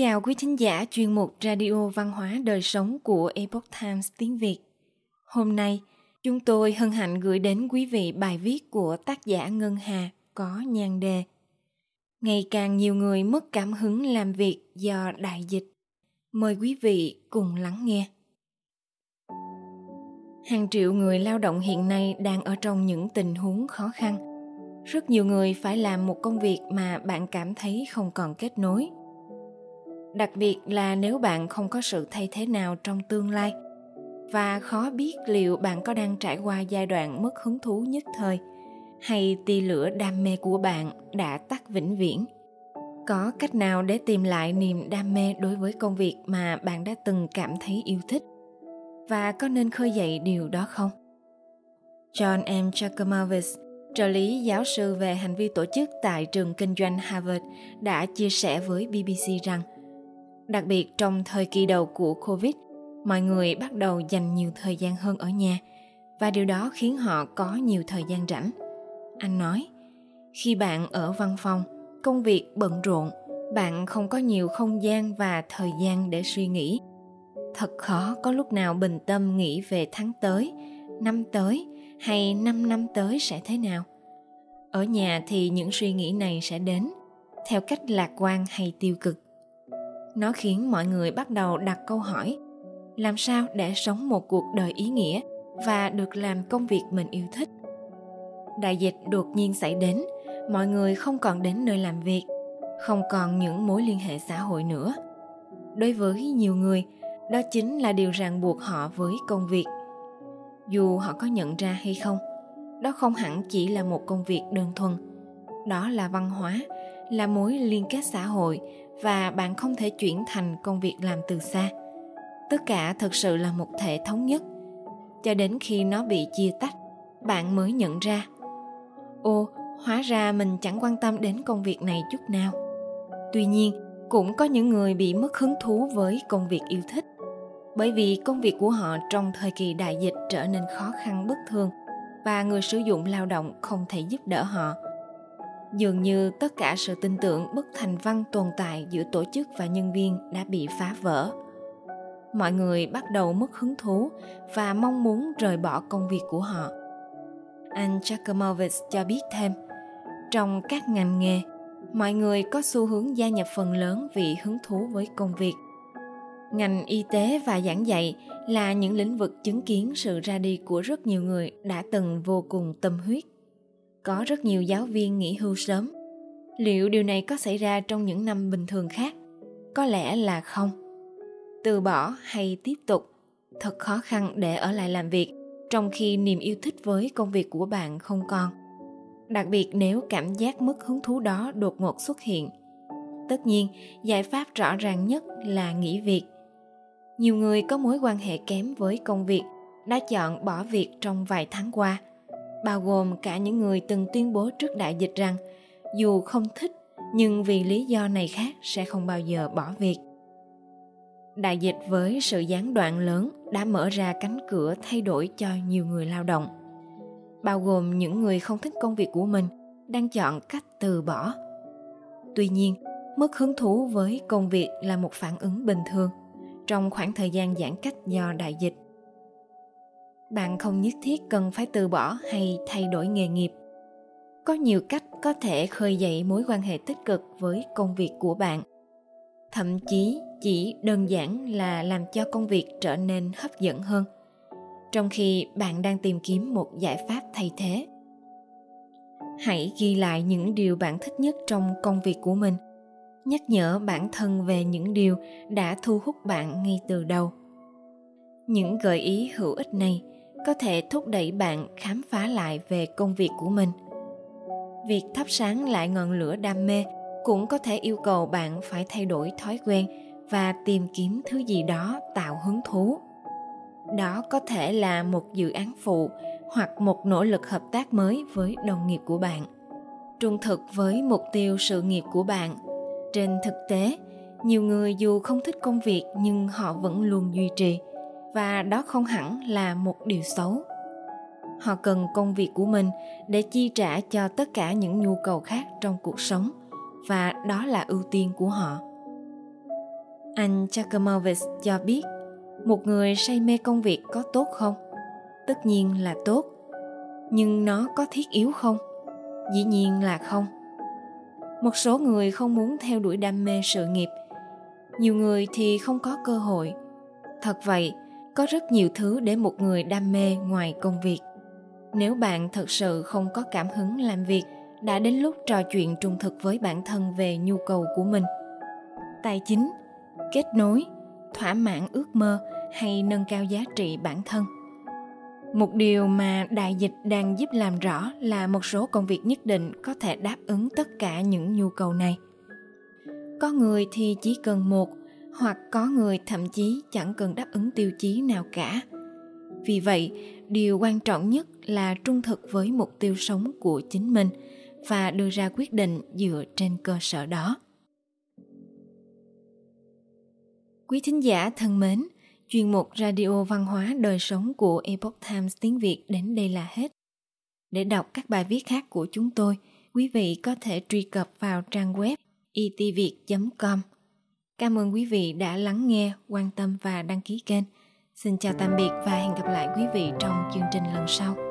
chào quý thính giả chuyên mục Radio Văn hóa Đời Sống của Epoch Times tiếng Việt. Hôm nay, chúng tôi hân hạnh gửi đến quý vị bài viết của tác giả Ngân Hà có nhan đề Ngày càng nhiều người mất cảm hứng làm việc do đại dịch. Mời quý vị cùng lắng nghe. Hàng triệu người lao động hiện nay đang ở trong những tình huống khó khăn. Rất nhiều người phải làm một công việc mà bạn cảm thấy không còn kết nối – đặc biệt là nếu bạn không có sự thay thế nào trong tương lai. Và khó biết liệu bạn có đang trải qua giai đoạn mất hứng thú nhất thời hay tia lửa đam mê của bạn đã tắt vĩnh viễn. Có cách nào để tìm lại niềm đam mê đối với công việc mà bạn đã từng cảm thấy yêu thích? Và có nên khơi dậy điều đó không? John m. Chakomovitz, trợ lý giáo sư về hành vi tổ chức tại trường kinh doanh harvard đã chia sẻ với bbc rằng Đặc biệt trong thời kỳ đầu của Covid, mọi người bắt đầu dành nhiều thời gian hơn ở nhà và điều đó khiến họ có nhiều thời gian rảnh. Anh nói, khi bạn ở văn phòng, công việc bận rộn, bạn không có nhiều không gian và thời gian để suy nghĩ. Thật khó có lúc nào bình tâm nghĩ về tháng tới, năm tới hay năm năm tới sẽ thế nào. Ở nhà thì những suy nghĩ này sẽ đến theo cách lạc quan hay tiêu cực nó khiến mọi người bắt đầu đặt câu hỏi, làm sao để sống một cuộc đời ý nghĩa và được làm công việc mình yêu thích? Đại dịch đột nhiên xảy đến, mọi người không còn đến nơi làm việc, không còn những mối liên hệ xã hội nữa. Đối với nhiều người, đó chính là điều ràng buộc họ với công việc. Dù họ có nhận ra hay không, đó không hẳn chỉ là một công việc đơn thuần. Đó là văn hóa, là mối liên kết xã hội và bạn không thể chuyển thành công việc làm từ xa. Tất cả thực sự là một thể thống nhất. Cho đến khi nó bị chia tách, bạn mới nhận ra. Ô hóa ra mình chẳng quan tâm đến công việc này chút nào. Tuy nhiên, cũng có những người bị mất hứng thú với công việc yêu thích. Bởi vì công việc của họ trong thời kỳ đại dịch trở nên khó khăn bất thường và người sử dụng lao động không thể giúp đỡ họ dường như tất cả sự tin tưởng bất thành văn tồn tại giữa tổ chức và nhân viên đã bị phá vỡ. Mọi người bắt đầu mất hứng thú và mong muốn rời bỏ công việc của họ. Anh Chakomovitz cho biết thêm, trong các ngành nghề, mọi người có xu hướng gia nhập phần lớn vì hứng thú với công việc. Ngành y tế và giảng dạy là những lĩnh vực chứng kiến sự ra đi của rất nhiều người đã từng vô cùng tâm huyết có rất nhiều giáo viên nghỉ hưu sớm. Liệu điều này có xảy ra trong những năm bình thường khác? Có lẽ là không. Từ bỏ hay tiếp tục, thật khó khăn để ở lại làm việc, trong khi niềm yêu thích với công việc của bạn không còn. Đặc biệt nếu cảm giác mất hứng thú đó đột ngột xuất hiện. Tất nhiên, giải pháp rõ ràng nhất là nghỉ việc. Nhiều người có mối quan hệ kém với công việc, đã chọn bỏ việc trong vài tháng qua bao gồm cả những người từng tuyên bố trước đại dịch rằng, dù không thích, nhưng vì lý do này khác sẽ không bao giờ bỏ việc. Đại dịch với sự gián đoạn lớn đã mở ra cánh cửa thay đổi cho nhiều người lao động, bao gồm những người không thích công việc của mình đang chọn cách từ bỏ. Tuy nhiên mất hứng thú với công việc là một phản ứng bình thường trong khoảng thời gian giãn cách do đại dịch bạn không nhất thiết cần phải từ bỏ hay thay đổi nghề nghiệp. Có nhiều cách có thể khơi dậy mối quan hệ tích cực với công việc của bạn. Thậm chí chỉ đơn giản là làm cho công việc trở nên hấp dẫn hơn, trong khi bạn đang tìm kiếm một giải pháp thay thế. Hãy ghi lại những điều bạn thích nhất trong công việc của mình. Nhắc nhở bản thân về những điều đã thu hút bạn ngay từ đầu. Những gợi ý hữu ích này có thể thúc đẩy bạn khám phá lại về công việc của mình. Việc thắp sáng lại ngọn lửa đam mê cũng có thể yêu cầu bạn phải thay đổi thói quen và tìm kiếm thứ gì đó tạo hứng thú. Đó có thể là một dự án phụ hoặc một nỗ lực hợp tác mới với đồng nghiệp của bạn. Trung thực với mục tiêu sự nghiệp của bạn. Trên thực tế, nhiều người dù không thích công việc nhưng họ vẫn luôn duy trì và đó không hẳn là một điều xấu họ cần công việc của mình để chi trả cho tất cả những nhu cầu khác trong cuộc sống và đó là ưu tiên của họ Anh Chakramovich cho biết, một người say mê công việc có tốt không? Tất nhiên là tốt. Nhưng nó có thiết yếu không? Dĩ nhiên là không. Một số người không muốn theo đuổi đam mê sự nghiệp, nhiều người thì không có cơ hội. Thật vậy, có rất nhiều thứ để một người đam mê ngoài công việc. Nếu bạn thật sự không có cảm hứng làm việc, đã đến lúc trò chuyện trung thực với bản thân về nhu cầu của mình. Tài chính kết nối thỏa mãn ước mơ hay nâng cao giá trị bản thân một điều mà đại dịch đang giúp làm rõ là một số công việc nhất định có thể đáp ứng tất cả những nhu cầu này có người thì chỉ cần một hoặc có người thậm chí chẳng cần đáp ứng tiêu chí nào cả vì vậy điều quan trọng nhất là trung thực với mục tiêu sống của chính mình và đưa ra quyết định dựa trên cơ sở đó Quý thính giả thân mến, chuyên mục Radio Văn hóa Đời Sống của Epoch Times tiếng Việt đến đây là hết. Để đọc các bài viết khác của chúng tôi, quý vị có thể truy cập vào trang web e itviet.com. Cảm ơn quý vị đã lắng nghe, quan tâm và đăng ký kênh. Xin chào tạm biệt và hẹn gặp lại quý vị trong chương trình lần sau.